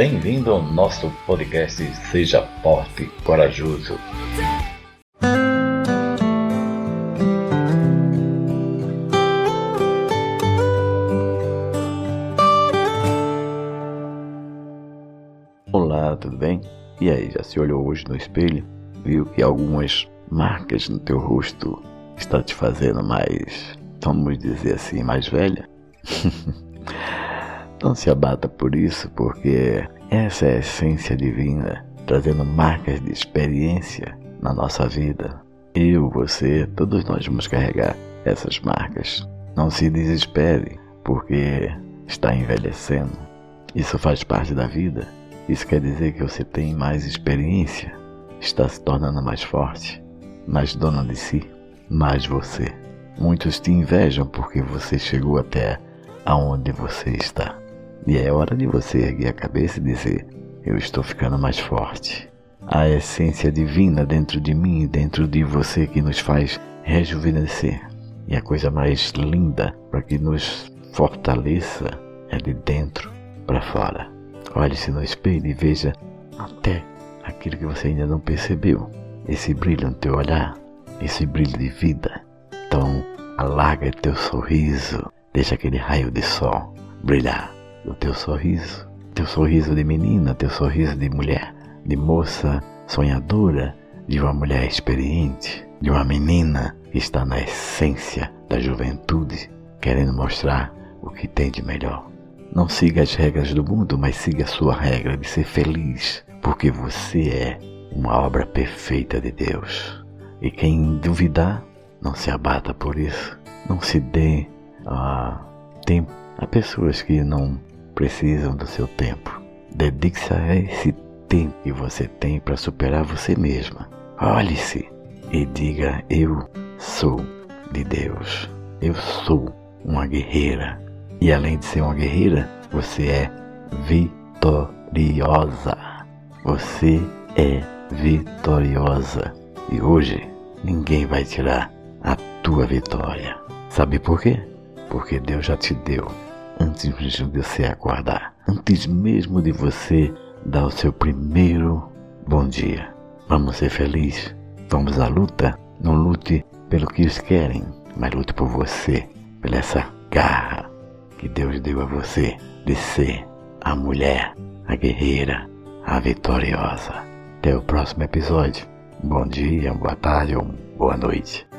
Bem-vindo ao nosso podcast Seja Forte Corajoso. Olá, tudo bem? E aí, já se olhou hoje no espelho? Viu que algumas marcas no teu rosto estão te fazendo mais, vamos dizer assim, mais velha? Não se abata por isso, porque essa é a essência divina, trazendo marcas de experiência na nossa vida. Eu, você, todos nós vamos carregar essas marcas. Não se desespere, porque está envelhecendo. Isso faz parte da vida. Isso quer dizer que você tem mais experiência, está se tornando mais forte, mais dona de si, mais você. Muitos te invejam porque você chegou até aonde você está. E é hora de você erguer a cabeça e dizer: Eu estou ficando mais forte. A essência divina dentro de mim e dentro de você que nos faz rejuvenescer. E a coisa mais linda para que nos fortaleça é de dentro para fora. Olhe-se no espelho e veja até aquilo que você ainda não percebeu. Esse brilho no teu olhar, esse brilho de vida. Então, alarga teu sorriso, deixa aquele raio de sol brilhar o teu sorriso, teu sorriso de menina, teu sorriso de mulher, de moça sonhadora, de uma mulher experiente, de uma menina que está na essência da juventude, querendo mostrar o que tem de melhor. Não siga as regras do mundo, mas siga a sua regra de ser feliz, porque você é uma obra perfeita de Deus. E quem duvidar, não se abata por isso. Não se dê ah, tempo a pessoas que não precisam do seu tempo. Dedique-se a esse tempo que você tem para superar você mesma. Olhe-se e diga: Eu sou de Deus. Eu sou uma guerreira. E além de ser uma guerreira, você é vitoriosa. Você é vitoriosa. E hoje ninguém vai tirar a tua vitória. Sabe por quê? Porque Deus já te deu antes mesmo de você acordar, antes mesmo de você dar o seu primeiro bom dia. Vamos ser felizes, vamos à luta. Não lute pelo que eles querem, mas lute por você, pela essa garra que Deus deu a você de ser a mulher, a guerreira, a vitoriosa. Até o próximo episódio. Bom dia, boa tarde ou boa noite.